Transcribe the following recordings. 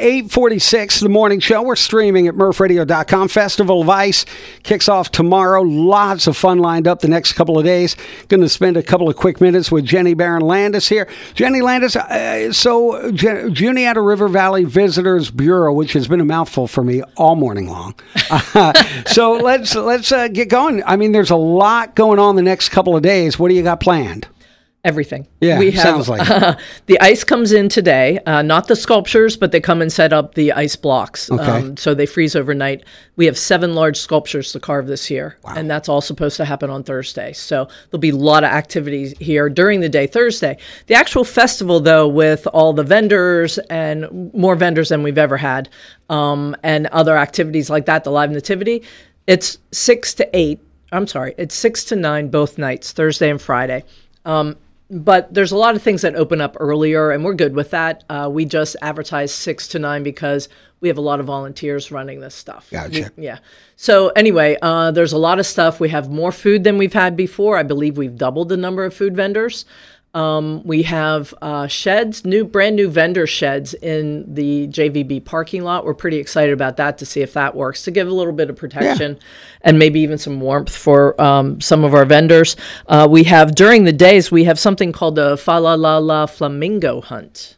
846, the morning show. We're streaming at murphradio.com. Festival of Ice kicks off tomorrow. Lots of fun lined up the next couple of days. Going to spend a couple of quick minutes with Jenny Barron Landis here. Jenny Landis, uh, so Jen- Juniata River Valley Visitors Bureau, which has been a mouthful for me all morning long. Uh, so let's let's uh, get going. I mean, there's a lot going on the next couple of days. What do you got planned? Everything. Yeah, we have, sounds like uh, the ice comes in today. Uh, not the sculptures, but they come and set up the ice blocks. Um, Okay. so they freeze overnight. We have seven large sculptures to carve this year, and that's all supposed to happen on Thursday. So there'll be a lot of activities here during the day Thursday. The actual festival, though, with all the vendors and more vendors than we've ever had, um, and other activities like that, the live nativity, it's six to eight. I'm sorry, it's six to nine both nights, Thursday and Friday. Um, but there's a lot of things that open up earlier, and we're good with that. Uh, we just advertise six to nine because we have a lot of volunteers running this stuff. Gotcha. We- yeah. So anyway, uh, there's a lot of stuff. We have more food than we've had before. I believe we've doubled the number of food vendors. Um, we have uh, sheds, new, brand new vendor sheds in the JVB parking lot. We're pretty excited about that to see if that works to give a little bit of protection and maybe even some warmth for um, some of our vendors. Uh, we have during the days we have something called the Fa La La La Flamingo Hunt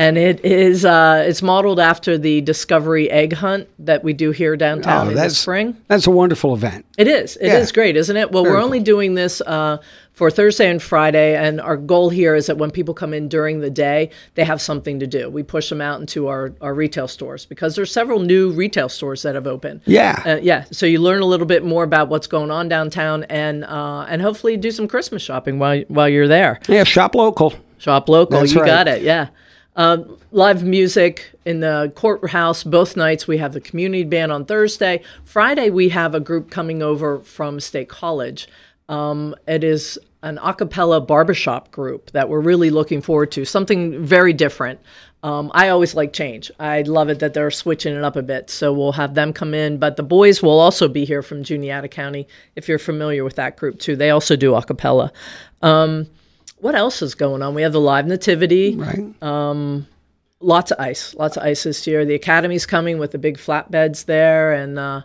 and it is uh, it's modeled after the Discovery Egg Hunt that we do here downtown in the that's spring. That's a wonderful event. It is. It is Yeah. great, isn't it? Well, we're only doing this uh, for Thursday and Friday, and our goal here is that when people come in during the day, they have something to do. We push them out into our, our retail stores because there's several new retail stores that have opened. Yeah. Uh, yeah, so you learn a little bit more about what's going on downtown, and uh, and hopefully do some Christmas shopping while while you're there. Yeah, shop local. Shop local. That's you right. got it. Yeah. Um, live music in the courthouse both nights. We have the community band on Thursday. Friday, we have a group coming over from State College. Um, it is an a cappella barbershop group that we're really looking forward to, something very different. Um, I always like change. I love it that they're switching it up a bit. So we'll have them come in, but the boys will also be here from Juniata County if you're familiar with that group too. They also do a cappella. Um, what else is going on? We have the live nativity. Right. Lots of ice. Lots of ice this year. The academy's coming with the big flatbeds there, and uh,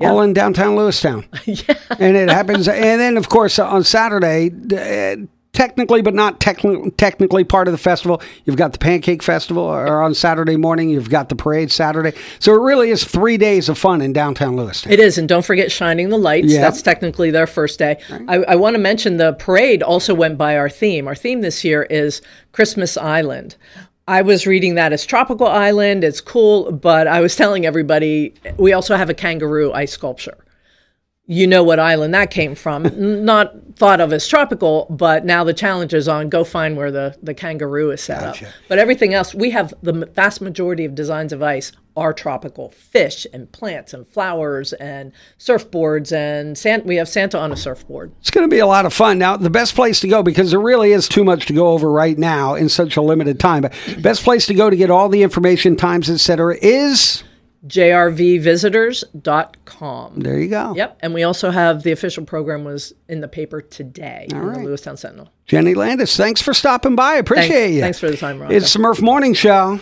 all in downtown Lewistown. yeah. And it happens. And then, of course, on Saturday, uh, technically, but not techni- technically part of the festival, you've got the Pancake Festival, or on Saturday morning, you've got the parade Saturday. So it really is three days of fun in downtown Lewistown. It is, and don't forget shining the lights. Yeah. That's technically their first day. I, I want to mention the parade also went by our theme. Our theme this year is Christmas Island. I was reading that as Tropical Island. It's cool, but I was telling everybody we also have a kangaroo ice sculpture. You know what island that came from. Not thought of as tropical, but now the challenge is on go find where the, the kangaroo is set Gotcha. up. But everything else, we have the vast majority of designs of ice are tropical fish and plants and flowers and surfboards and we have Santa on a surfboard. It's going to be a lot of fun. Now, the best place to go, because there really is too much to go over right now in such a limited time, but best place to go to get all the information, times, etc., is jrvvisitors.com. there you go. Yep, and we also have the official program was in the paper today in right. the Lewistown Sentinel. Jenny Landis, thanks for stopping by. Appreciate Thanks, you. thanks for the time, Ron. It's the Murph Morning Show.